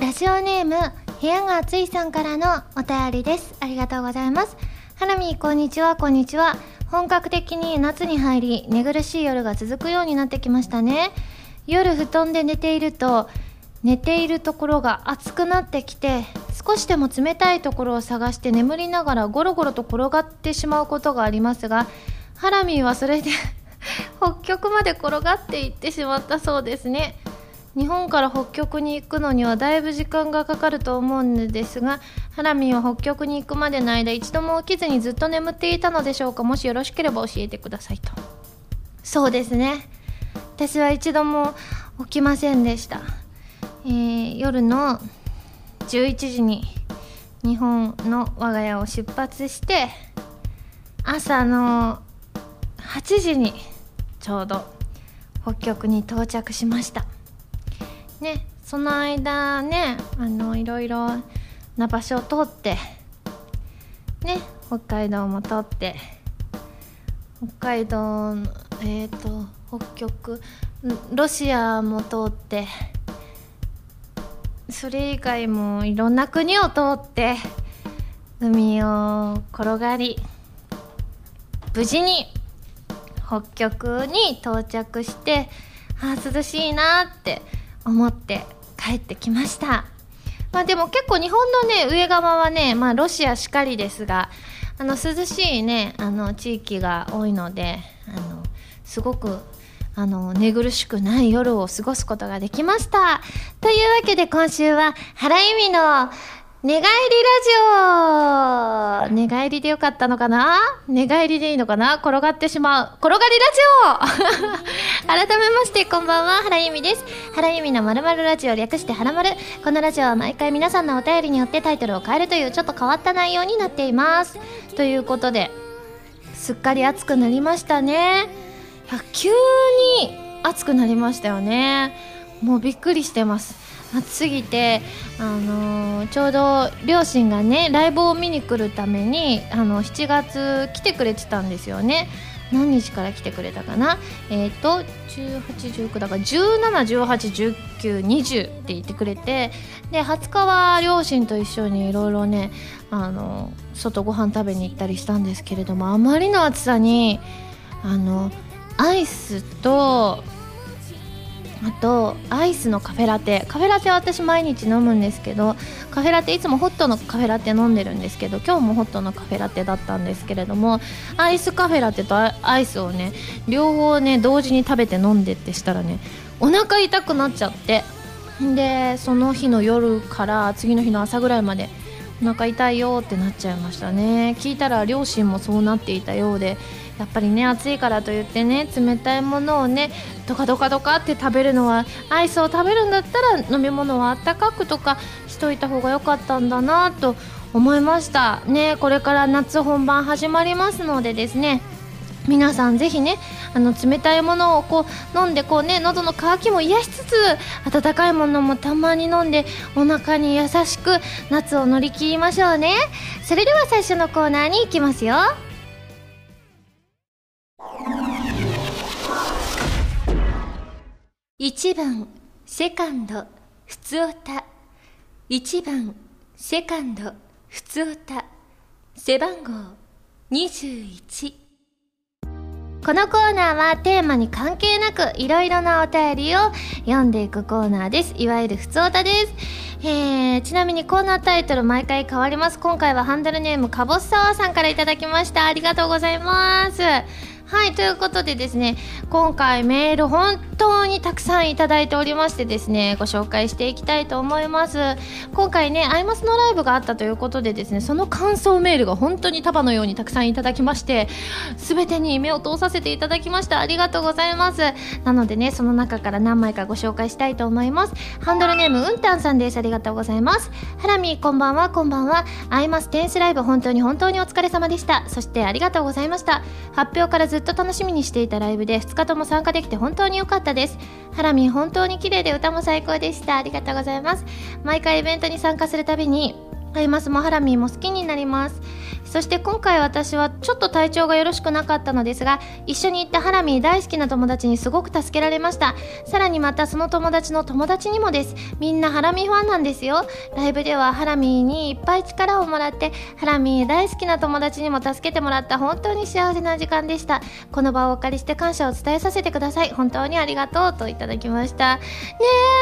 ラジオネーム部屋が暑いさんからのお便りです。ありがとうございます。ハラミこんにちはこんにちは。本格的に夏に入り寝苦しい夜が続くようになってきましたね。夜布団で寝ていると寝ているところが熱くなってきて少しでも冷たいところを探して眠りながらゴロゴロと転がってしまうことがありますがハラミーはそれで 北極まで転がっていってしまったそうですね。日本から北極に行くのにはだいぶ時間がかかると思うのですがハラミは北極に行くまでの間一度も起きずにずっと眠っていたのでしょうか？もしよろしければ教えてくださいと。そうですね。私は一度も起きませんでした。えー、夜の11時に日本の我が家を出発して朝の8時にちょうど北極に到着しました。ねその間ねあのいろいろな場所を通ってね北海道も通って北海道えっ、ー、と北極ロシアも通ってそれ以外もいろんな国を通って海を転がり無事に北極に到着してあ涼しいなって思って帰ってきましたまあでも結構日本のね上側はねまあロシアしかりですがあの涼しいねあの地域が多いのであのすごくあの、寝苦しくない夜を過ごすことができました。というわけで今週は、原由美の寝返りラジオ寝返りでよかったのかな？寝返りでいいのかな？転がってしまう。転がりラジオ 改めまして、こんばんは、原由美です。原由美のまるラジオ略してはらまる。このラジオは毎回皆さんのお便りによってタイトルを変えるというちょっと変わった内容になっています。ということで、すっかり暑くなりましたね。急に暑くなりましたよねもうびっくりしてます暑すぎて、あのー、ちょうど両親がねライブを見に来るためにあの7月来てくれてたんですよね。何日から来てくれたかな？えっ、ー、と1819だから17181920って言ってくれてで20日は両親と一緒にいろいろねあの外ご飯食べに行ったりしたんですけれどもあまりの暑さにあのアイスとあとアイスのカフェラテ。カフェラテは私毎日飲むんですけどカフェラテいつもホットのカフェラテ飲んでるんですけど今日もホットのカフェラテだったんですけれどもアイスカフェラテとアイスをね両方ね同時に食べて飲んでってしたらねお腹痛くなっちゃって。でその日の夜から次の日の朝ぐらいまでお腹痛いよってなっちゃいましたね。聞いたら両親もそうなっていたようでやっぱりね暑いからといってね冷たいものをねドカドカドカって食べるのはアイスを食べるんだったら飲み物はあったかくとかしといた方が良かったんだなと思いました。ねこれから夏本番始まりますのでですね皆さんぜひねあの冷たいものをこう飲んでこうね喉の渇きも癒しつつ温かいものもたまに飲んでお腹に優しく夏を乗り切りましょうね。それでは最初のコーナーに行きますよ。1番セカンドふつおた1番セカンドふつおた背番号21このコーナーはテーマに関係なくいろいろなお便りを読んでいくコーナーです。いわゆるふつおたです。えー、ちなみにコーナータイトル毎回変わります。今回はハンドルネームかぼすさわさんからいただきました。ありがとうございます。はい、ということでですね、今回メール本当にたくさんいただいておりましてですね、ご紹介していきたいと思います。今回ね、アイマスのライブがあったということでですね、その感想メールが本当に束のようにたくさんいただきまして、すべてに目を通させていただきました。ありがとうございます。なのでね、その中から何枚かご紹介したいと思います。ハンドルネーム、うんたんさんです。ありがとうございます。ハラミこんばんは、こんばんは。アイマステンスライブ本当に本当にお疲れ様でした。そしてありがとうございました。発表からずずっと楽しみにしていたライブで2日とも参加できて本当に良かったです。ハラミ本当に綺麗で歌も最高でした。ありがとうございます。毎回イベントに参加するたびにハイマスもハラミーも好きになります。そして今回私はちょっと体調がよろしくなかったのですが一緒に行ったハラミー大好きな友達にすごく助けられました。さらにまたその友達の友達にもです。みんなハラミーファンなんですよ。ライブではハラミーにいっぱい力をもらってハラミー大好きな友達にも助けてもらった本当に幸せな時間でした。この場をお借りして感謝を伝えさせてください。本当にありがとうといただきました。ね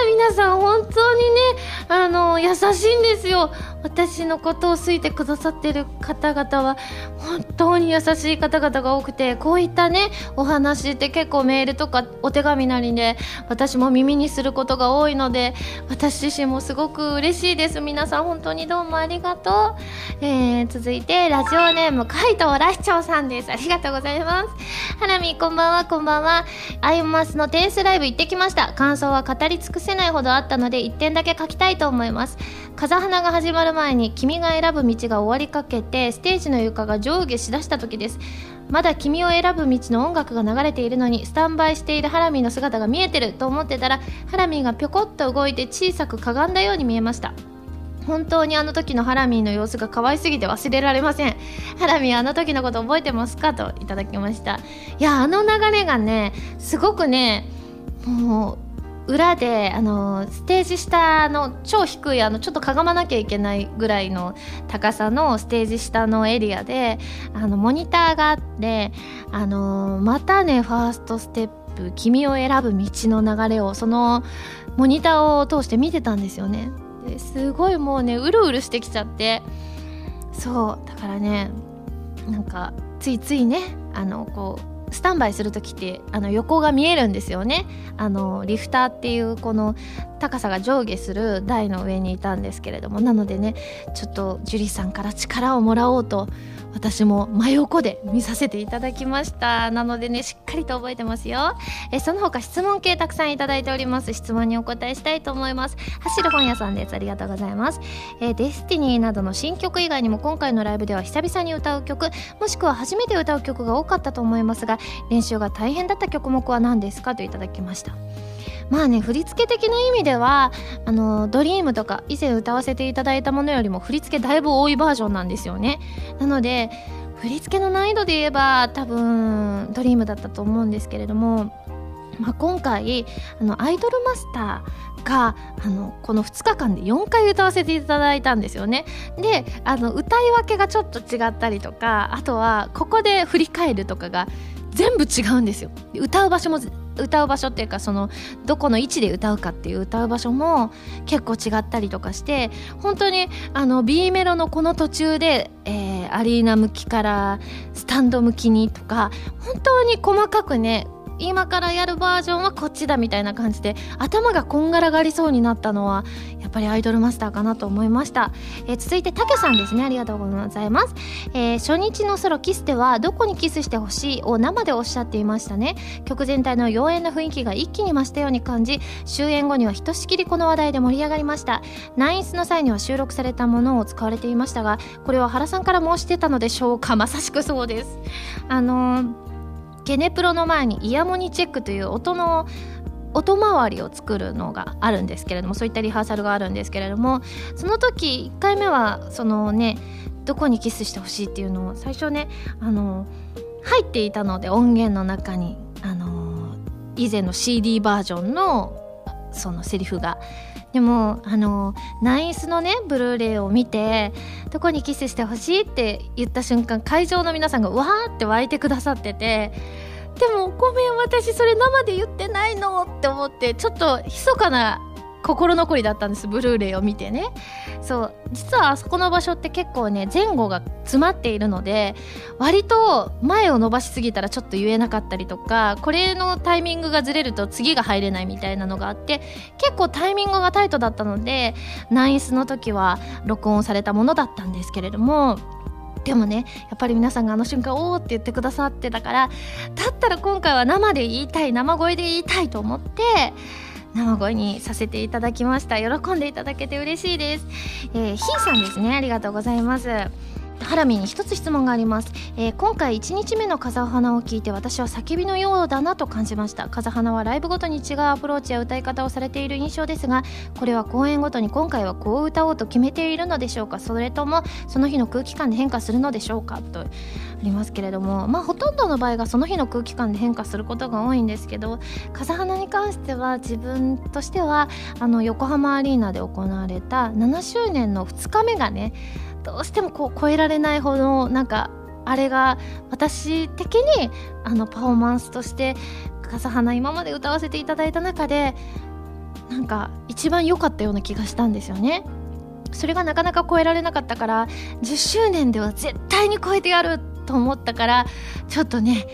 え皆さん本当にねあの優しいんですよ。私のことを好いてくださってる方々は本当に優しい方々が多くてこういったねお話って結構メールとかお手紙なりで私も耳にすることが多いので私自身もすごく嬉しいです。皆さん本当にどうもありがとう、えー、続いてラジオネーム海藤ラシチョウさんです。ありがとうございます。ハラミこんばんは。こんばんは。アイマスのテンスライブ行ってきました。感想は語り尽くせないほどあったので1点だけ書きたいと思います。風花が始まる前に君が選ぶ道が終わりかけてステージの床が上下しだした時です。まだ君を選ぶ道の音楽が流れているのにスタンバイしているハラミーの姿が見えてると思ってたらハラミーがぴょこっと動いて小さくかがんだように見えました。本当にあの時のハラミーの様子が可愛すぎて忘れられません。ハラミーあの時のこと覚えてますか？といただきました。いやあの流れがねすごくねもう裏であのステージ下の超低いあのちょっとかがまなきゃいけないぐらいの高さのステージ下のエリアであのモニターがあってあのまたねファーストステップ「君を選ぶ道の流れ」をそのモニターを通して見てたんですよね。ですごいもうねうるうるしてきちゃってそうだからねなんかついついねあのこうスタンバイする時ってあの横が見えるんですよね。あのリフターっていうこの高さが上下する台の上にいたんですけれども。なのでねちょっと樹里さんから力をもらおうと私も真横で見させていただきました。なのでねしっかりと覚えてますよ。えその他質問系たくさんいただいております。質問にお答えしたいと思います。走る本屋さんです。ありがとうございます。えデスティニーなどの新曲以外にも今回のライブでは久々に歌う曲もしくは初めて歌う曲が多かったと思いますが練習が大変だった曲目は何ですか？といただきました。まあね振り付け的な意味ではあのドリームとか以前歌わせていただいたものよりも振り付けだいぶ多いバージョンなんですよね。なので振り付けの難易度で言えば多分ドリームだったと思うんですけれども、まあ、今回あのアイドルマスターがあのこの2日間で4回歌わせていただいたんですよね。であの歌い分けがちょっと違ったりとかあとはここで振り返るとかが全部違うんですよ。歌う場所も歌う場所っていうかそのどこの位置で歌うかっていう歌う場所も結構違ったりとかして本当にあの B メロのこの途中で、えー、アリーナ向きからスタンド向きにとか本当に細かくね今からやるバージョンはこっちだみたいな感じで頭がこんがらがりそうになったのはやっぱりアイドルマスターかなと思いました、えー、続いてたけさんですね。ありがとうございます、えー、初日のソロキスではどこにキスしてほしいを生でおっしゃっていましたね。曲全体の妖艶な雰囲気が一気に増したように感じ終演後にはひとしきりこの話題で盛り上がりました。ナインスの際には収録されたものを使われていましたがこれは原さんから申してたのでしょうか？まさしくそうです。あのーゲネプロの前にイヤモニチェックという音の音回りを作るのがあるんですけれどもそういったリハーサルがあるんですけれどもその時1回目はそのねどこにキスしてほしいっていうのを最初ねあの入っていたので音源の中にあの以前の CD バージョンのそのセリフがでもあのナインスのねブルーレイを見てどこにキスしてほしいって言った瞬間会場の皆さんがわーって湧いてくださっててでもごめん私それ生で言ってないのって思ってちょっと密かな心残りだったんですブルーレイを見てね。そう実はあそこの場所って結構ね前後が詰まっているので割と前を伸ばしすぎたらちょっと言えなかったりとかこれのタイミングがずれると次が入れないみたいなのがあって結構タイミングがタイトだったのでナインスの時は録音されたものだったんですけれどもでもねやっぱり皆さんがあの瞬間おおって言ってくださってたからだったら今回は生で言いたい生声で言いたいと思って生声にさせていただきました。喜んでいただけて嬉しいです、えー、ひーさんですね。ありがとうございます。ハラミに一つ質問があります、えー、今回1日目の風花を聞いて私は叫びのようだなと感じました。風花はライブごとに違うアプローチや歌い方をされている印象ですがこれは公演ごとに今回はこう歌おうと決めているのでしょうか？それともその日の空気感で変化するのでしょうか？とありますけれどもまあほとんどの場合がその日の空気感で変化することが多いんですけど風花に関しては自分としてはあの横浜アリーナで行われた7周年の2日目がねどうしてもこう超えられないほどなんかあれが私的にあのパフォーマンスとして笠花今まで歌わせていただいた中でなんか一番良かったような気がしたんですよね。それがなかなか超えられなかったから10周年では絶対に超えてやると思ったからちょっとね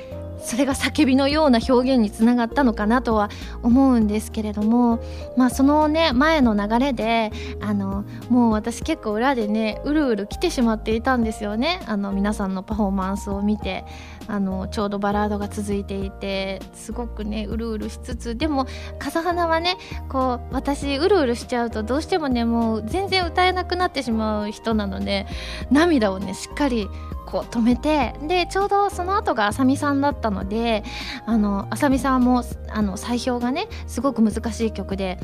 それが叫びのような表現につながったのかなとは思うんですけれどもまあそのね前の流れであのもう私結構裏でねうるうる来てしまっていたんですよね。あの皆さんのパフォーマンスを見て。あのちょうどバラードが続いていてすごくねうるうるしつつでも風花はねこう私うるうるしちゃうとどうしてもねもう全然歌えなくなってしまう人なので涙をねしっかりこう止めてでちょうどその後があさみさんだったのであのあさみさんもあの採票がねすごく難しい曲で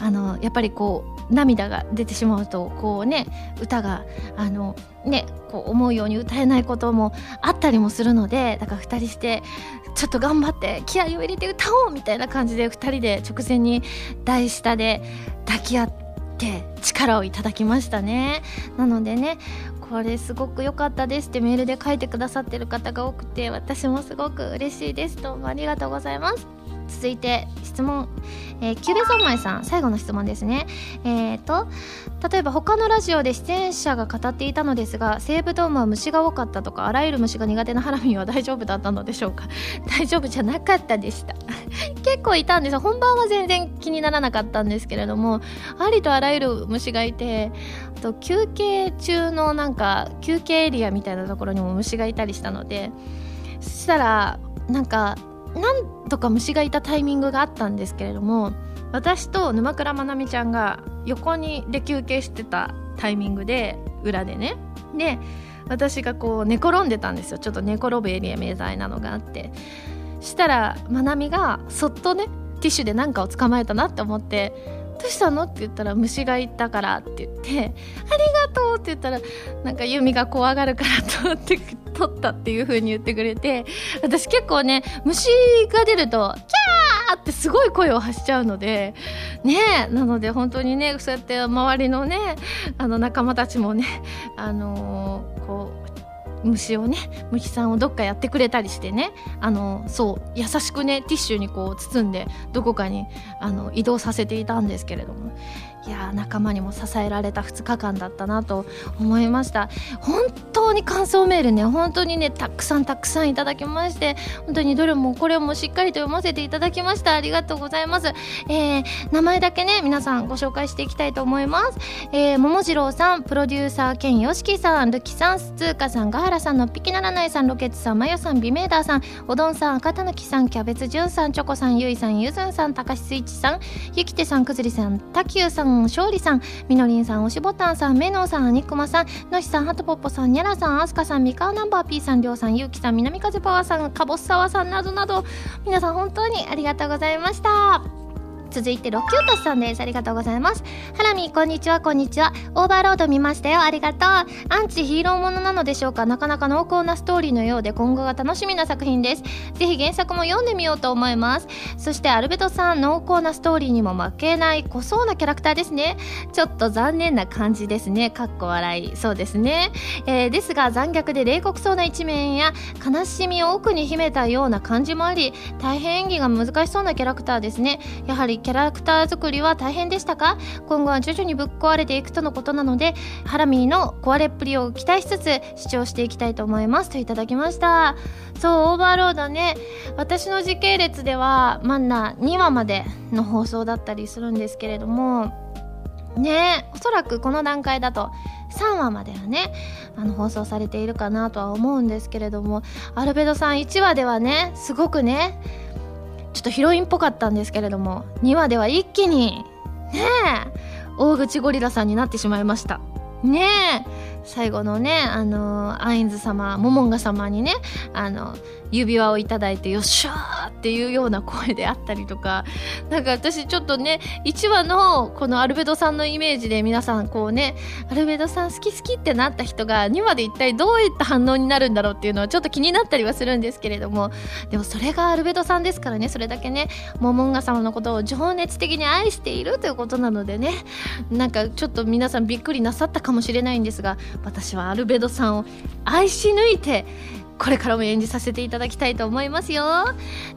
あのやっぱりこう涙が出てしまうとこうね歌があのねこう思うように歌えないこともあったりもするのでだから2人してちょっと頑張って気合を入れて歌おうみたいな感じで2人で直前に台下で抱き合って力をいただきましたね。なのでねこれすごく良かったですってメールで書いてくださってる方が多くて私もすごく嬉しいです。どうもありがとうございます。続いて質問、えー、キューベ三昧さん。最後の質問ですね。えっ、ー、と例えば他のラジオで出演者が語っていたのですが西武ドームは虫が多かったとかあらゆる虫が苦手なハラミは大丈夫だったのでしょうか？大丈夫じゃなかったでした。結構いたんです本番は全然気にならなかったんですけれどもありとあらゆる虫がいてあと休憩中のなんか休憩エリアみたいなところにも虫がいたりしたのでそしたらなんかなんとか虫がいたタイミングがあったんですけれども私と沼倉まなみちゃんが横にで休憩してたタイミングで裏でね。で私がこう寝転んでたんですよ。ちょっと寝転ぶエリアみたいなのがあって。したらまなみがそっとねティッシュで何かを捕まえたなって思って「どうしたの?」って言ったら「虫がいたから」って言って「ありがとう」って言ったらなんかユミが怖がるから取って取ったっていう風に言ってくれて私結構ね虫が出ると「キャー!」ってすごい声を発しちゃうのでねなので本当にねそうやって周りのねあの仲間たちもねあのー、こう虫をね虫さんをどっかやってくれたりしてねあのそう優しくねティッシュにこう包んでどこかにあの移動させていたんですけれども。いや仲間にも支えられた2日間だったなと思いました。本当に感想メールね本当にねたくさんたくさんいただきまして本当にどれもこれもしっかりと読ませていただきました。ありがとうございます、えー、名前だけね皆さんご紹介していきたいと思います、えー、桃次郎さんプロデューサー兼よしきさんるきさんスツーカさんガハラさんのっぴきならないさんロケッツさんまよさんビメーダーさんおどんさん赤たぬきさんキャベツじゅんさんチョコさんゆいさんゆずんさんたかしスイッチさんゆきてさんくずりさんたきゅうさん勝利さんみのりんさんおしぼたんさんめのうさんあにくまさんのしさんはとぽっぽさんにゃらさんあすかさんみかわナンバー P さんりょうさんゆうきさん南風パワーさんかぼすさわさんなどなど皆さん本当にありがとうございました。続いてロキュータスさんです。ありがとうございます。ハラミこんにちは。こんにちは。オーバーロード見ましたよ。ありがとう。アンチヒーローものなのでしょうか。なかなか濃厚なストーリーのようで今後が楽しみな作品です。ぜひ原作も読んでみようと思います。そしてアルベトさん濃厚なストーリーにも負けない濃そうなキャラクターですね。ちょっと残念な感じですね。かっこ笑いそうですね、えー、ですが残虐で冷酷そうな一面や悲しみを奥に秘めたような感じもあり大変演技が難しそうなキャラクターですね。やはりキャラクター作りは大変でしたか？今後は徐々にぶっ壊れていくとのことなのでハラミーの壊れっぷりを期待しつつ視聴していきたいと思います。といただきました。そうオーバーロードね。私の時系列ではまんな2話までの放送だったりするんですけれどもねおそらくこの段階だと3話まではねあの放送されているかなとは思うんですけれどもアルベドさん1話ではねすごくねちょっとヒロインっぽかったんですけれども2話では一気にねえ大口ゴリラさんになってしまいました。ねえ最後のねあのアインズ様モモンガ様にねあの指輪をいただいてよっしゃーっていうような声であったりとかなんか私ちょっとね1話のこのアルベドさんのイメージで皆さんこうねアルベドさん好き好きってなった人が2話で一体どういった反応になるんだろうっていうのはちょっと気になったりはするんですけれどもでもそれがアルベドさんですからねそれだけねモモンガ様のことを情熱的に愛しているということなのでねなんかちょっと皆さんびっくりなさったかもしれないんですが私はアルベドさんを愛し抜いてこれからも演じさせていただきたいと思いますよ。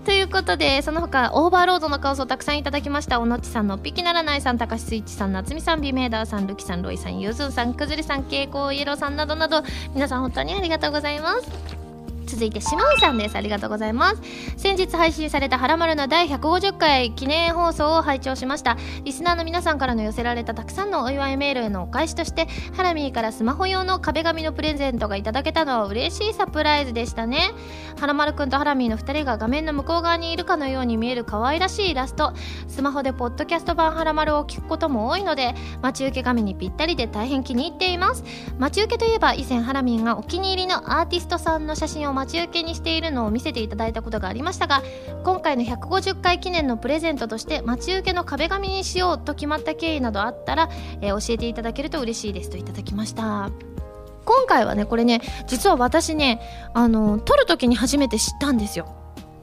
ということで、その他、オーバーロードの感想たくさんいただきました。おのっちさんのっぴきならないさん、たかしスイッチさん、なつみさん、ビメーダーさん、るきさん、ロイさん、ゆずんさん、くずりさん、けいこう、イエローさんなどなど、皆さん本当にありがとうございます。続いて島尾さんです。ありがとうございます。先日配信されたはらまるの第150回記念放送を拝聴しました。リスナーの皆さんからの寄せられたたくさんのお祝いメールへのお返しとしてハラミーからスマホ用の壁紙のプレゼントがいただけたのは嬉しいサプライズでしたね。はらまるくんとハラミーの2人が画面の向こう側にいるかのように見える可愛らしいイラスト。スマホでポッドキャスト版はらまるを聞くことも多いので待ち受け画面にぴったりで大変気に入っています。待ち受けといえば以前ハラミーがお気に入りのアーティストさんの写真を待ち受けにしているのを見せていただいたことがありましたが今回の150回記念のプレゼントとして待ち受けの壁紙にしようと決まった経緯などあったら、えー、教えていただけると嬉しいですといただきました。今回はねこれね実は私ねあの撮る時に初めて知ったんですよ。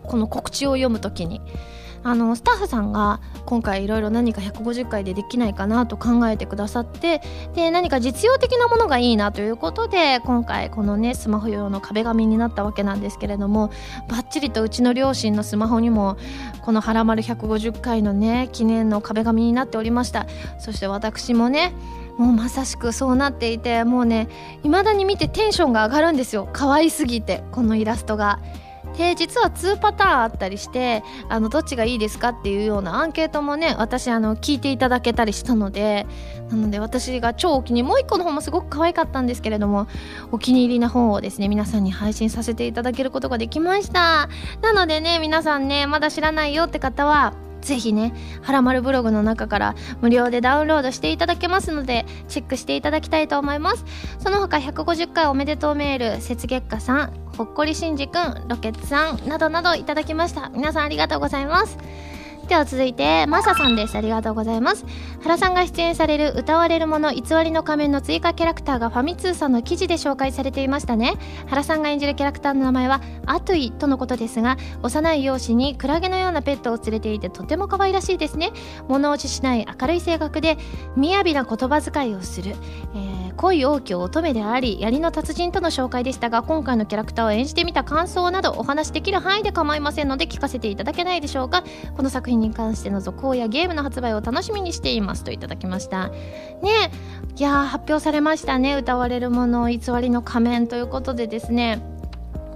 この告知を読む時に。あのスタッフさんが今回いろいろ何か150回でできないかなと考えてくださってで何か実用的なものがいいなということで今回このねスマホ用の壁紙になったわけなんですけれどもバッチリとうちの両親のスマホにもこの「はらまる150回」のね記念の壁紙になっておりましたそして私もねもうまさしくそうなっていてもうね未だに見てテンションが上がるんですよ可愛すぎてこのイラストが。で実は2パターンあったりしてあのどっちがいいですかっていうようなアンケートもね私あの聞いていただけたりしたのでなので私が超お気に入りもう1個の方もすごく可愛かったんですけれどもお気に入りな方をですね皆さんに配信させていただけることができました。なのでね皆さんねまだ知らないよって方はぜひね、はらまるブログの中から無料でダウンロードしていただけますので、チェックしていただきたいと思います。その他150回おめでとうメール、雪月花さん、ほっこりしんじくん、ロケッツさん、などなどいただきました。皆さんありがとうございます。では続いてマサさんです。ありがとうございます。原さんが出演される歌われるもの偽りの仮面の追加キャラクターがファミ通さんの記事で紹介されていましたね。原さんが演じるキャラクターの名前はアトゥイとのことですが幼い容姿にクラゲのようなペットを連れていてとても可愛らしいですね。物落ちしない明るい性格で雅な言葉遣いをする、えー、恋多き乙女であり槍の達人との紹介でしたが今回のキャラクターを演じてみた感想などお話できる範囲で構いませんので聞かせていただけないでしょうか。この作品に関しての続報やゲームの発売を楽しみにしています。といただきました。ねいや発表されましたね。歌われるもの偽りの仮面ということでですね。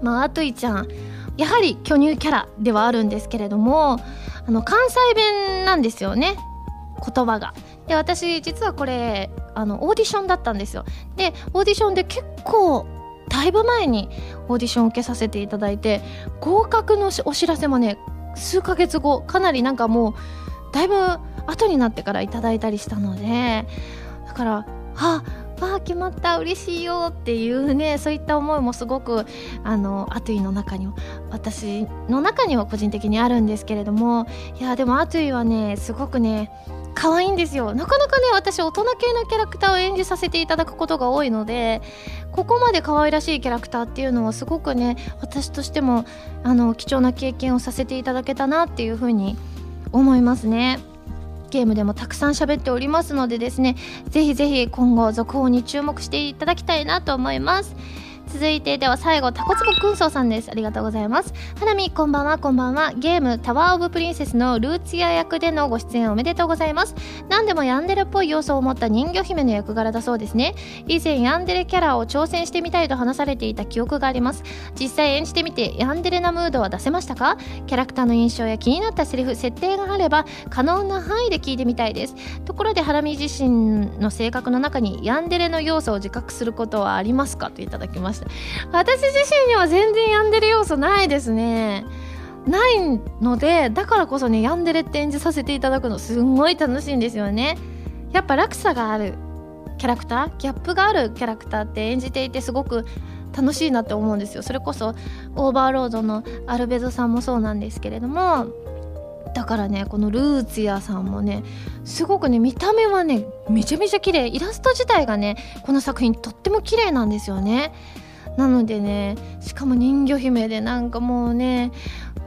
まああといちゃん。やはり巨乳キャラではあるんですけれどもあの関西弁なんですよね。言葉が。で私実はこれあのオーディションだったんですよ。でオーディションで結構だいぶ前にオーディションを受けさせていただいて合格のお知らせもね数ヶ月後かなりなんかもうだいぶ後になってからいただいたりしたのでだからああ決まった嬉しいよっていうねそういった思いもすごくあのアトゥイの中には私の中には個人的にあるんですけれどもいやでもアトゥイはねすごくね可愛いんですよ。なかなかね私大人系のキャラクターを演じさせていただくことが多いのでここまで可愛らしいキャラクターっていうのはすごくね私としてもあの貴重な経験をさせていただけたなっていうふうに思いますね。ゲームでもたくさん喋っておりますのでですねぜひぜひ今後続報に注目していただきたいなと思います。続いてでは最後タコツボ軍曹さんです。ありがとうございます。花見こんばんはこんばんは。ゲームタワーオブプリンセスのルーツィア役でのご出演おめでとうございます。何でもヤンデレっぽい要素を持った人魚姫の役柄だそうですね。以前ヤンデレキャラを挑戦してみたいと話されていた記憶があります。実際演じてみてヤンデレなムードは出せましたか？キャラクターの印象や気になったセリフ設定があれば可能な範囲で聞いてみたいです。ところでハラミ自身の性格の中にヤンデレの要素を自覚することはありますか？といただきました。私自身には全然ヤンデレ要素ないですね。ないのでだからこそねヤンデレって演じさせていただくのすんごい楽しいんですよね。やっぱ落差がある。キャラクター？ギャップがあるキャラクターって演じていてすごく楽しいなって思うんですよ。それこそオーバーロードのアルベドさんもそうなんですけれども。だからねこのルーツヤさんもねすごくね見た目はねめちゃめちゃ綺麗。イラスト自体がねこの作品とっても綺麗なんですよね。なのでねしかも人魚姫でなんかもうね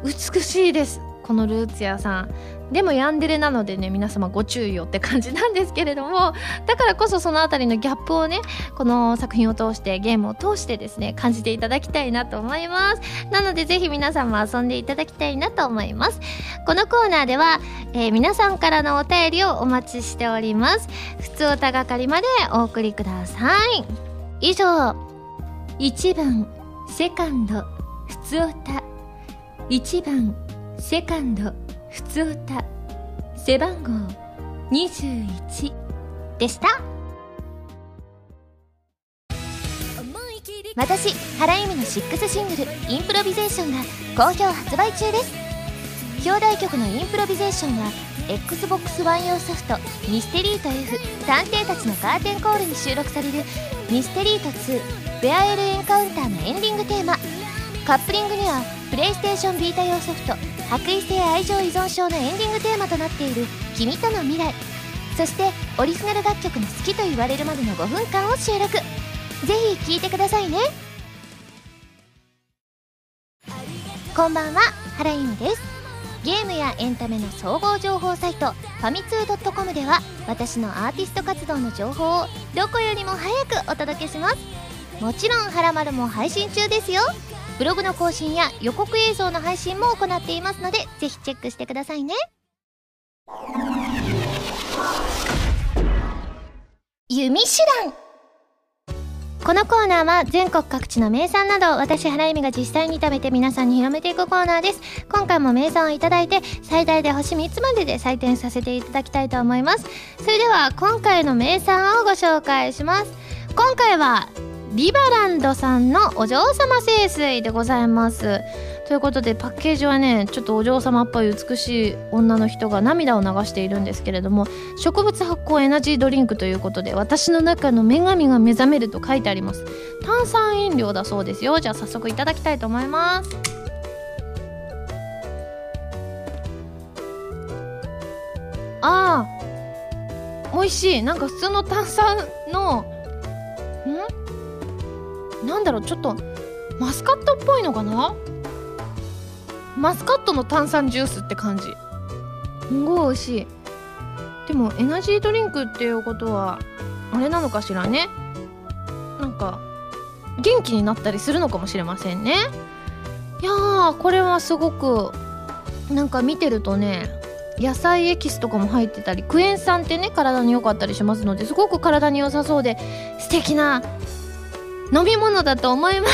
美しいです。このルーツヤさん。でもヤンデレなのでね皆様ご注意をって感じなんですけれどもだからこそそのあたりのギャップをねこの作品を通してゲームを通してですね感じていただきたいなと思います。なのでぜひ皆さんも遊んでいただきたいなと思います。このコーナーでは、えー、皆さんからのお便りをお待ちしております。普通おたがかりまでお送りください。以上1番セカンド普通おた1番セカンドふつおた背番号21でした。私原由美の6シングル「インプロビゼーション」が好評発売中です。表題曲の「インプロビゼーション」は XBOX One 用ソフト「ミステリート F 探偵たちのカーテンコール」に収録される「ミステリー。ト2ベアエルエンカウンター」のエンディングテーマ。カップリングにはプレイステーションビータ用ソフト「白衣性愛情依存症」のエンディングテーマとなっている「君との未来」そしてオリジナル楽曲の好きと言われるまでの5分間を収録。ぜひ聴いてくださいね。こんばんは原由美です。ゲームやエンタメの総合情報サイトファミツー .com では私のアーティスト活動の情報をどこよりも早くお届けします。もちろん「はらまる」も配信中ですよ。ブログの更新や予告映像の配信も行っていますのでぜひチェックしてくださいね。弓手段。このコーナーは全国各地の名産など私原由美が実際に食べて皆さんに広めていくコーナーです。今回も名産をいただいて最大で星3つまでで採点させていただきたいと思います。それでは今回の名産をご紹介します。今回はリバランドさんのお嬢様清水でございます。ということでパッケージはねちょっとお嬢様っぽい美しい女の人が涙を流しているんですけれども植物発酵エナジードリンクということで私の中の女神が目覚めると書いてあります。炭酸飲料だそうですよ。じゃあ早速いただきたいと思います。あー美味しい。なんか普通の炭酸のん？なんだろうちょっとマスカットっぽいのかな？マスカットの炭酸ジュースって感じ。すごい美味しい。でもエナジードリンクっていうことはあれなのかしらね？なんか元気になったりするのかもしれませんね。いやーこれはすごくなんか見てるとね野菜エキスとかも入ってたりクエン酸ってね体に良かったりしますのですごく体に良さそうで素敵な飲み物だと思います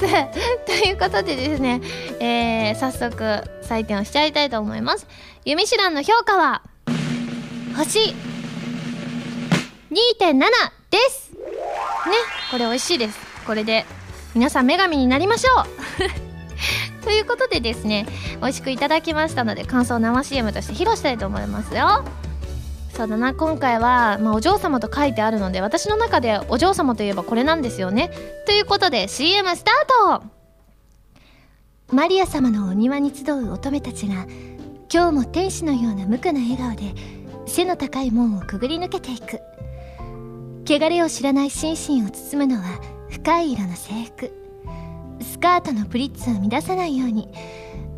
ということでですね、えー、早速採点をしちゃいたいと思います。ユミシランの評価は、星2.7です。ね、これ美味しいです。これで皆さん女神になりましょう ということでですね、美味しくいただきましたので感想を生 CM として披露したいと思いますよ。そうだな。今回は、まあ、お嬢様と書いてあるので私の中でお嬢様といえばこれなんですよね。ということで CM スタート。マリア様のお庭に集う乙女たちが今日も天使のような無垢な笑顔で背の高い門をくぐり抜けていく。汚れを知らない心身を包むのは深い色の制服。スカートのプリッツを乱さないように。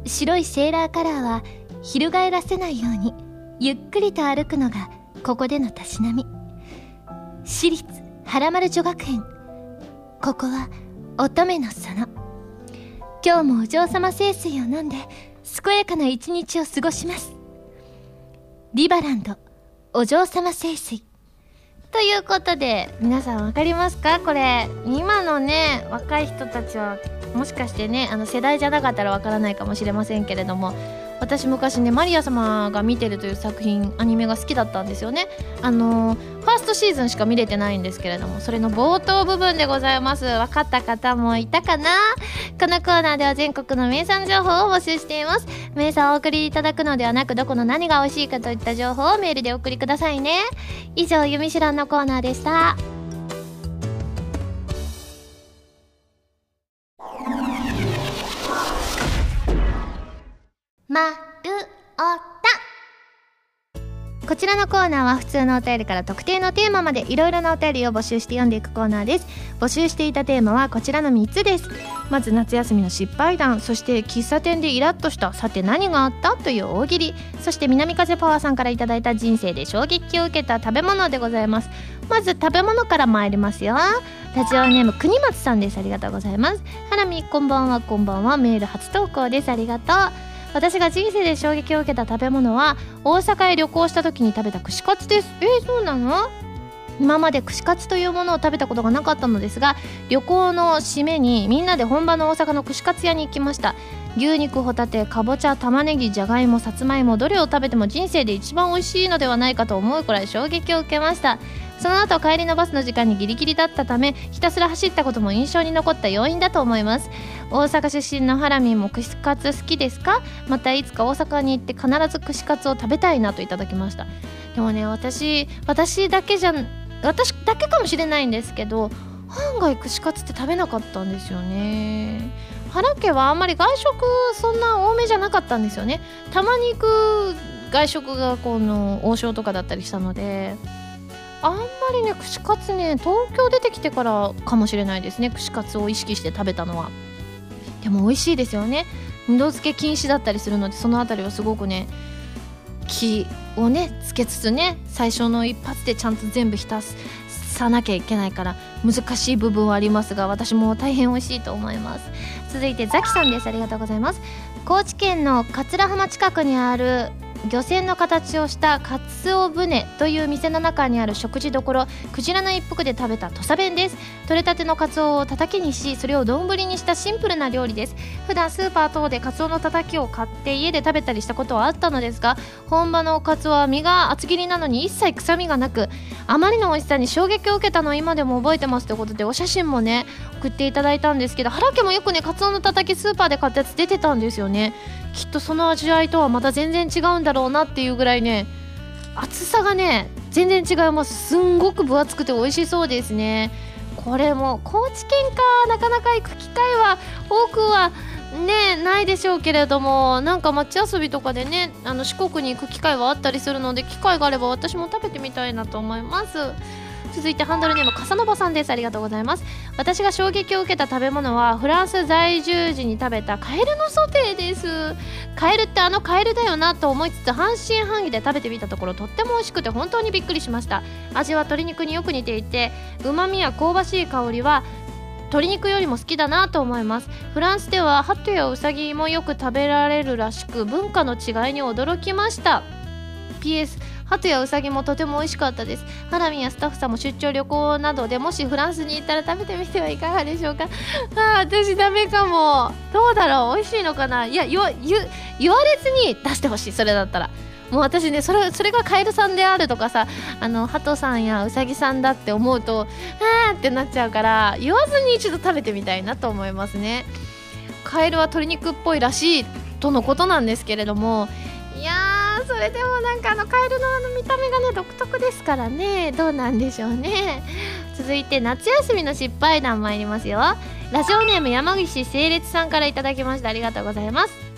白いセーラーカラーは翻らせないように。ゆっくりと歩くのがここでのたしなみ。私立原丸女学園。ここは乙女の園。今日もお嬢様清水を飲んで健やかな一日を過ごします。リバランドお嬢様清水。ということで皆さん分かりますか？これ今のね若い人たちはもしかしてねあの世代じゃなかったらわからないかもしれませんけれども私昔ねマリア様が見てるという作品アニメが好きだったんですよね。あのー、ファーストシーズンしか見れてないんですけれどもそれの冒頭部分でございます。分かった方もいたかな？このコーナーでは全国の名産情報を募集しています。名産をお送りいただくのではなくどこの何が美味しいかといった情報をメールでお送りくださいね。以上「ゆみしらん」のコーナーでした。まるおた。こちらのコーナーは普通のお便りから特定のテーマまでいろいろなお便りを募集して読んでいくコーナーです。募集していたテーマはこちらの3つです。まず夏休みの失敗談そして喫茶店でイラッとしたさて何があったという大喜利。そして南風パワーさんから頂いた人生で衝撃を受けた食べ物でございます。まず食べ物から参りますよ。ラジオネーム国松さんです。ありがとうございます。ハラミこんばんはこんばんは。メール初投稿です。ありがとう。私が人生で衝撃を受けた食べ物は大阪へ旅行した時に食べた串カツです。えー、そうなの？今まで串カツというものを食べたことがなかったのですが旅行の締めにみんなで本場の大阪の串カツ屋に行きました。牛肉ホタテかぼちゃ玉ねぎじゃがいもさつまいもどれを食べても人生で一番美味しいのではないかと思うくらい衝撃を受けました。その後帰りのバスの時間にギリギリだったためひたすら走ったことも印象に残った要因だと思います。大阪出身のハラミンも串カツ好きですか？またいつか大阪に行って必ず串カツを食べたいなといただきました。でもね私私だけじゃ私だけかもしれないんですけど案外串カツって食べなかったんですよね。原家はあんまり外食そんな多めじゃなかったんですよね。たまに行く外食がこの王将とかだったりしたので。あんまりね串カツね東京出てきてからかもしれないですね。串カツを意識して食べたのは。でも美味しいですよね。二度漬け禁止だったりするのでその辺りはすごくね気をねつけつつね最初の一発でちゃんと全部浸さなきゃいけないから難しい部分はありますが私も大変美味しいと思います。続いてザキさんです。ありがとうございます。高知県の桂浜近くにある漁船の形をしたカツオ船という店の中にある食事どころクジラの一服で食べた土佐弁です。取れたてのカツオをたたきにしそれを丼にしたシンプルな料理です。普段スーパー等でカツオのたたきを買って家で食べたりしたことはあったのですが本場のカツオは身が厚切りなのに一切臭みがなくあまりの美味しさに衝撃を受けたのを今でも覚えてますということでお写真もね送っていただいたんですけど原家もよくねカツオのたたきスーパーで買ったやつ出てたんですよね。きっとその味わいとはまた全然違うんだろうなっていうぐらいね厚さがね全然違います。すんごく分厚くて美味しそうですね。これも高知県か。なかなか行く機会は多くはねないでしょうけれどもなんか街遊びとかでねあの四国に行く機会はあったりするので機会があれば私も食べてみたいなと思います。続いてハンドルネームカサノバさんです。ありがとうございます。私が衝撃を受けた食べ物はフランス在住時に食べたカエルのソテーです。カエルってあのカエルだよなと思いつつ半信半疑で食べてみたところとっても美味しくて本当にびっくりしました。味は鶏肉によく似ていてうまみや香ばしい香りは鶏肉よりも好きだなと思います。フランスではハトやウサギもよく食べられるらしく文化の違いに驚きました。PS ハトやウサギもとても美味しかったです。ハラミやスタッフさんも出張旅行などでもしフランスに行ったら食べてみてはいかがでしょうか？あ私ダメかも。どうだろう？美味しいのかな？いや言われずに出してほしいそれだったら。もう私ねそれそれがカエルさんであるとかさあのハトさんやウサギさんだって思うとあーってなっちゃうから言わずに一度食べてみたいなと思いますね。カエルは鶏肉っぽいらしいとのことなんですけれどもいやーそれでもなんかあのカエルのあの見た目がね独特ですからね。どうなんでしょうね。続いて夏休みの失敗談参りますよ。ラジオネーム山岸整列さんからいただきました。ありがとうございます。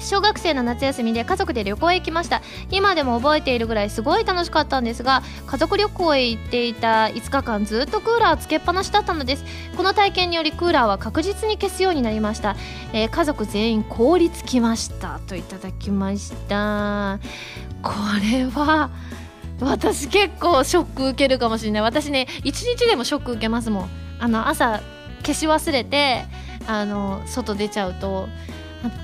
小学生の夏休みで家族で旅行へ行きました。今でも覚えているぐらいすごい楽しかったんですが家族旅行へ行っていた5日間ずっとクーラーつけっぱなしだったのです。この体験によりクーラーは確実に消すようになりました、えー、家族全員凍りつきましたといただきました。これは私結構ショック受けるかもしれない。私ね一日でもショック受けますもん。あの朝消し忘れてあの外出ちゃうと。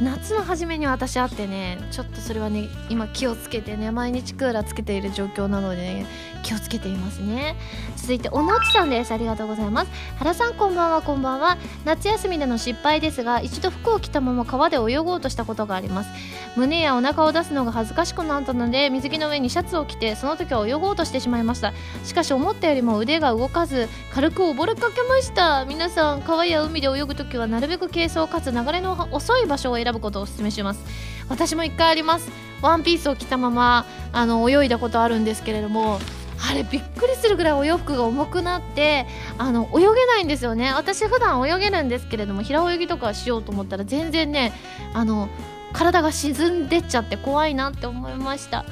夏の初めに私会ってねちょっとそれはね今気をつけてね毎日クーラーつけている状況なので、ね、気をつけていますね。続いておのちさんです。ありがとうございます。原さんこんばんは。こんばんは。夏休みでの失敗ですが一度服を着たまま川で泳ごうとしたことがあります。胸やお腹を出すのが恥ずかしくなったので水着の上にシャツを着てその時は泳ごうとしてしまいました。しかし思ったよりも腕が動かず軽く溺れかけました。皆さん川や海で泳ぐ時はなるべく軽装かつ流れの遅い場所を選ぶことをお勧めします。私も1回あります。ワンピースを着たままあの泳いだことあるんですけれどもあれびっくりするぐらいお洋服が重くなってあの泳げないんですよね。私普段泳げるんですけれども平泳ぎとかしようと思ったら全然ねあの体が沈んでっちゃって怖いなって思いました。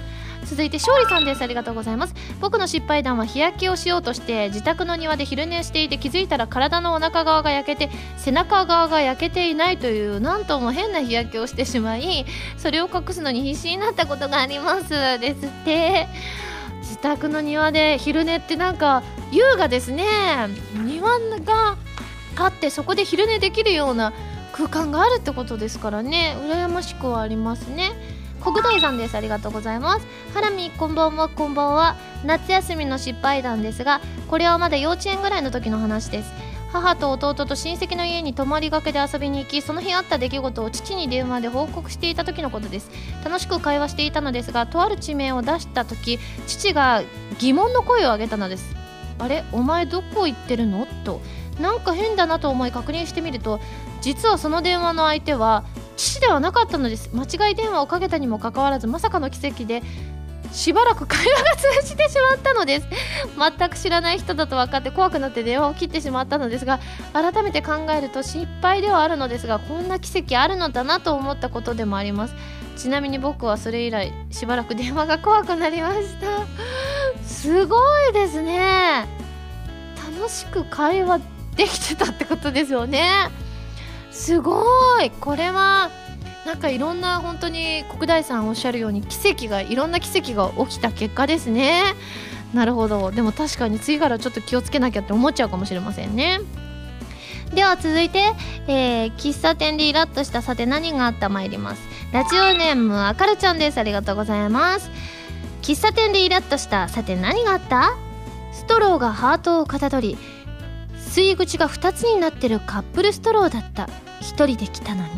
続いて勝利さんです。ありがとうございます。僕の失敗談は日焼けをしようとして自宅の庭で昼寝していて気づいたら体のお腹側が焼けて背中側が焼けていないというなんとも変な日焼けをしてしまいそれを隠すのに必死になったことがあります。ですって。自宅の庭で昼寝ってなんか優雅ですね。庭があってそこで昼寝できるような空間があるってことですからね。羨ましくはありますね。国大さんです。ありがとうございます。ハラミこんばんは。こんばんは。夏休みの失敗談ですがこれはまだ幼稚園ぐらいの時の話です。母と弟と親戚の家に泊まりがけで遊びに行きその日あった出来事を父に電話で報告していた時のことです。楽しく会話していたのですがとある地名を出した時父が疑問の声を上げたのです。あれ？お前どこ行ってるの？と。なんか変だなと思い確認してみると実はその電話の相手は父ではなかったのです。間違い電話をかけたにもかかわらずまさかの奇跡でしばらく会話が通じてしまったのです。全く知らない人だと分かって怖くなって電話を切ってしまったのですが改めて考えると失敗ではあるのですがこんな奇跡あるのだなと思ったことでもあります。ちなみに僕はそれ以来しばらく電話が怖くなりました。すごいですね。楽しく会話できてたってことですよね。すごい。これはなんかいろんな本当に国大さんおっしゃるように奇跡がいろんな奇跡が起きた結果ですね。なるほど。でも確かに次からちょっと気をつけなきゃって思っちゃうかもしれませんね。では続いて、えー、喫茶店でイラッとしたさて何があった参ります。ラジオネームあかるちゃんです。ありがとうございます。喫茶店でイラッとしたさて何があった？ストローがハートをかたどり吸い口が2つになってるカップルストローだった。1人で来たのに。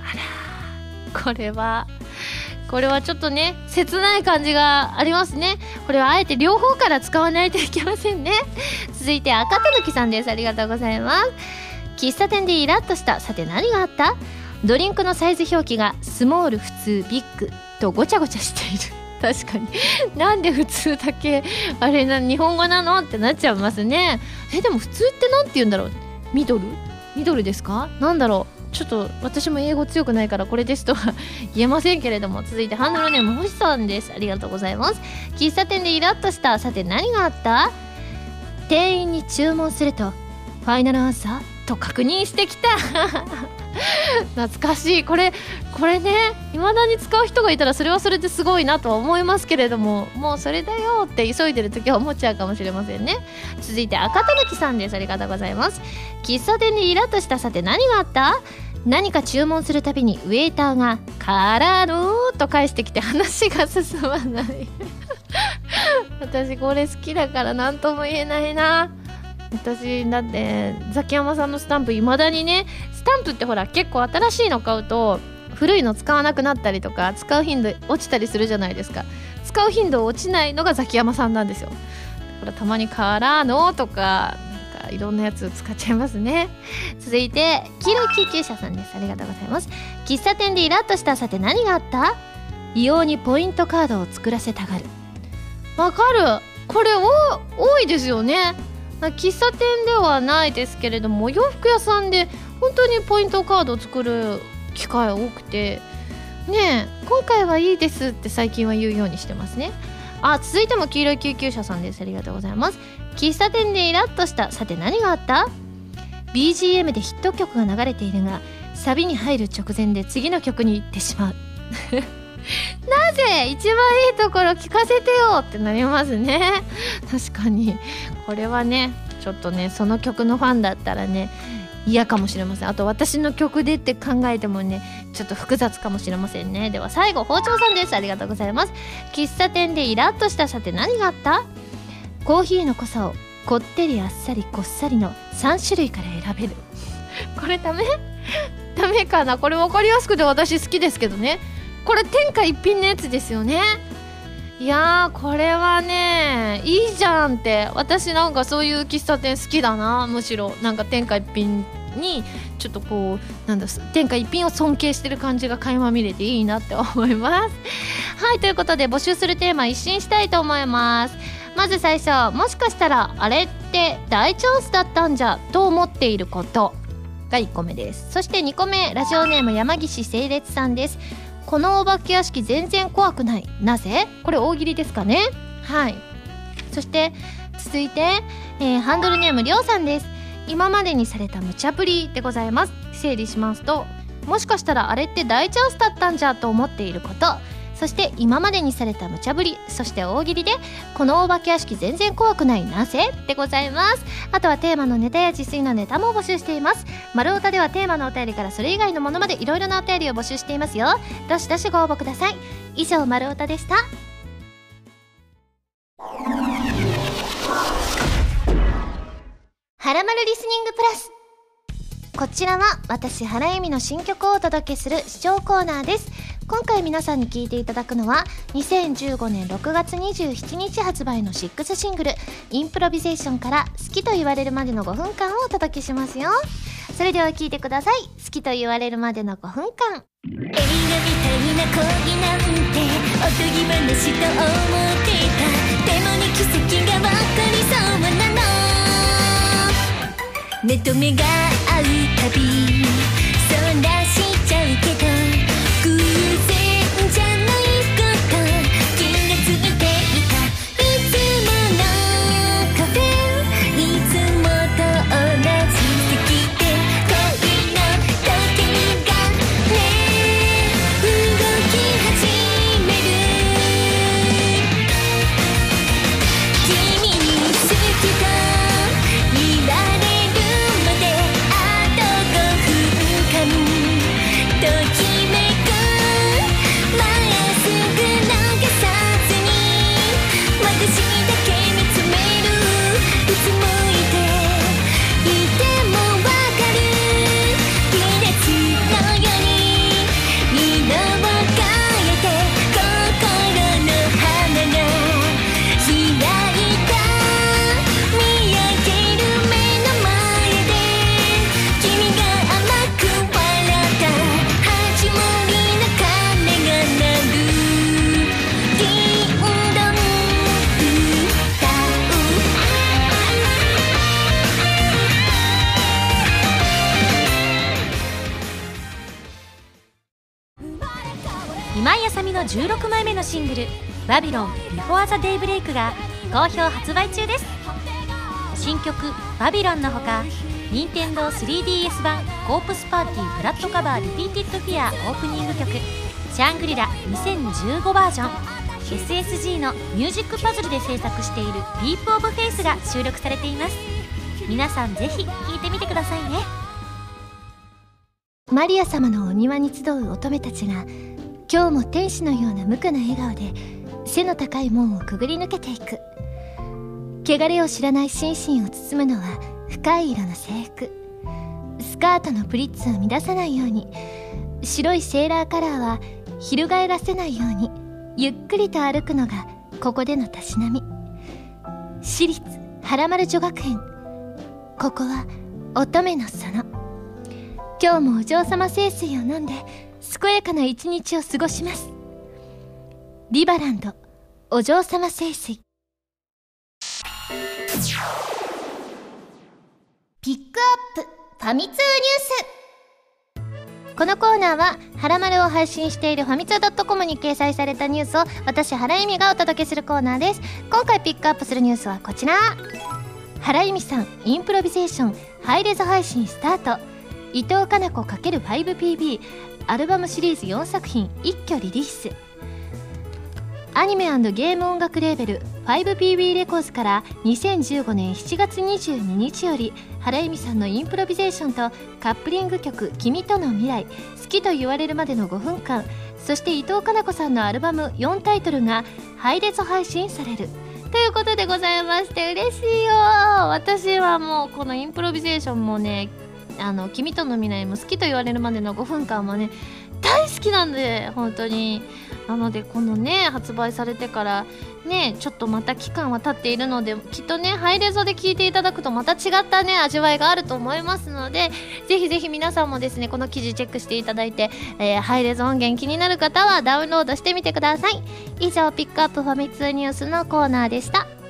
あら。これはこれはちょっとね切ない感じがありますね。これはあえて両方から使わないといけませんね。続いて赤たぬきさんです。ありがとうございます。喫茶店でイラッとした。さて何があった？ドリンクのサイズ表記がスモール普通ビッグとごちゃごちゃしている。確かに。なんで普通だけあれな日本語なの？ってなっちゃいますね。えでも普通って何て言うんだろう？ミドル？ミドルですか？なんだろう？ちょっと私も英語強くないからこれですとは言えませんけれども。続いてハンドルネーム星さんです。ありがとうございます。喫茶店でイラッとしたさて何があった？店員に注文するとファイナルアンサー？と確認してきた。懐かしい。これこれね未だに使う人がいたらそれはそれですごいなとは思いますけれどももうそれだよって急いでる時は思っちゃうかもしれませんね。続いて赤たぬきさんです。ありがとうございます。喫茶店でイラッとしたさて何があった？何か注文するたびにウェイターが「からの」と返してきて話が進まない。私これ好きだから何とも言えないな。私だってザキヤマさんのスタンプいまだにねスタンプってほら結構新しいの買うと古いの使わなくなったりとか使う頻度落ちたりするじゃないですか。使う頻度落ちないのがザキヤマさんなんですよ。だからたまに「からの」とかなんかいろんなやつ使っちゃいますね。続いて黄色い救急車さんです。ありがとうございます。喫茶店でイラッとしたさて何があった？異様にポイントカードを作らせたがる。わかる。これ多いですよね。喫茶店ではないですけれどもお洋服屋さんで本当にポイントカードを作る機会多くてねえ今回はいいですって最近は言うようにしてますね。あ続いても黄色い救急車さんです。ありがとうございます。喫茶店でイラッとした。さて何があった？BGM でヒット曲が流れているがサビに入る直前で次の曲に行ってしまう。なぜ一番いいところ聞かせてよってなりますね。確かに。これはねちょっとねその曲のファンだったらね嫌かもしれません。あと私の曲でって考えてもねちょっと複雑かもしれませんね。では最後包丁さんです。ありがとうございます。喫茶店でイラッとしたさて何があった？コーヒーの濃さをこってりあっさりこっさりの3種類から選べる。これダメ？ダメかな？これ分かりやすくて私好きですけどね。これ天下一品のやつですよね。いやこれはねいいじゃんって。私なんかそういう喫茶店好きだなむしろ。なんか天下一品にちょっとこうなんだ天下一品を尊敬してる感じが垣間見れていいなって思います。はいということで募集するテーマ一新したいと思います。まず最初もしかしたらあれって大チャンスだったんじゃと思っていること。が1個目です。そして2個目ラジオネーム山岸整列さんです。このお化け屋敷全然怖くない。なぜ？これ大喜利ですかね？はい。そして続いて、えー、ハンドルネームりょうさんです。今までにされた無茶ぶりでございます。整理しますともしかしたらあれって大チャンスだったんじゃと思っていること。そして今までにされた無茶ぶりそして大喜利でこのお化け屋敷全然怖くないなぜでございます。あとはテーマのネタや自炊のネタも募集しています。丸太ではテーマのお便りからそれ以外のものまでいろいろなお便りを募集していますよ。どしどしご応募ください。以上丸太でした。はらまるリスニングプラス。こちらは私原由美の新曲をお届けする視聴コーナーです。今回皆さんに聴いていただくのは2015年6月27日発売の6シングル「インプロビゼーション」から「好きと言われるまでの5分間」をお届けしますよ。それでは聴いてください。好きと言われるまでの5分間。映画みたいな恋なんておとぎ話と思っていた。でもね奇跡が分かりそうなの。目と目が合うたび16枚目のシングル「バビロン Before the Daybreak」が好評発売中です。新曲「バビロン」のほか任天堂 3DS 版「コープスパーティー Blood Covered Repeated Fear」オープニング曲「シャングリラ2015バージョン」SSG のミュージックパズルで制作している「ディープ・オブ・フェイス」が収録されています。皆さんぜひ聴いてみてくださいね。マリア様のお庭に集う乙女たちが今日も天使のような無垢な笑顔で背の高い門をくぐり抜けていく。汚れを知らない心身を包むのは深い色の制服。スカートのプリッツを乱さないように。白いセーラーカラーは翻らせないように。ゆっくりと歩くのがここでのたしなみ。私立原丸女学園。ここは乙女の園。今日もお嬢様聖水を飲んで健やかな一日を過ごします。リバランドお嬢様聖水。ピックアップファミ通ニュース。このコーナーは「はらまる」を配信しているファミツー .com に掲載されたニュースを私原由美がお届けするコーナーです。今回ピックアップするニュースはこちら。原由実さん Improvisation ハイレゾ配信スタート。伊藤かな子 ×5PB アルバムシリーズ4作品一挙リリース。アニメゲーム音楽レーベル 5PB Records から2015年7月22日より原由実さんの Improvisation とカップリング曲「君との未来」「好きと言われるまでの5分間」そして伊藤かな子さんのアルバム4タイトルが配列配信される。ということでございまして嬉しいよ。私はもうこのインプロビゼーションもねあの君との未来も好きと言われるまでの5分間もね大好きなんで本当に。なのでこのね発売されてからねちょっとまた期間は経っているのできっとねハイレゾで聞いていただくとまた違ったね味わいがあると思いますのでぜひぜひ皆さんもですねこの記事チェックしていただいて、えー、ハイレゾ音源気になる方はダウンロードしてみてください。以上ピックアップファミ通ニュースのコーナーでした。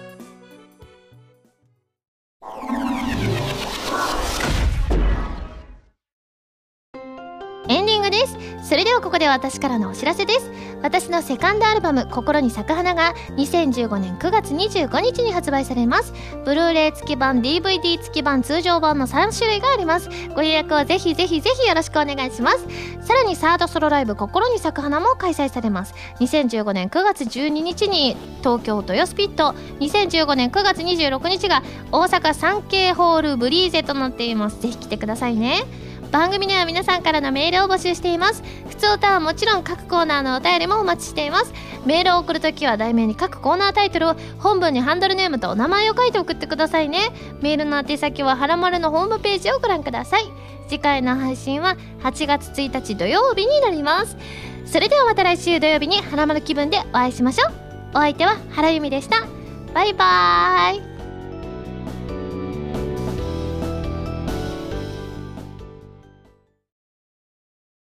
です。それではここで私からのお知らせです。私のセカンドアルバム「心に咲く花」が2015年9月25日に発売されます。ブルーレイ付き版 DVD 付き版通常版の3種類があります。ご予約はぜひぜひぜひよろしくお願いします。さらにサードソロライブ「心に咲く花」も開催されます。2015年9月12日に東京豊スピット。2015年9月26日が大阪サンケイホールブリーゼとなっています。ぜひ来てくださいね。番組では皆さんからのメールを募集しています。普通歌はもちろん各コーナーのお便りもお待ちしています。メールを送るときは題名に各コーナータイトルを本文にハンドルネームとお名前を書いて送ってくださいね。メールの宛先ははらまるのホームページをご覧ください。次回の配信は8月1日土曜日になります。それではまた来週土曜日にはらまる気分でお会いしましょう。お相手は原由美でした。バイバーイ。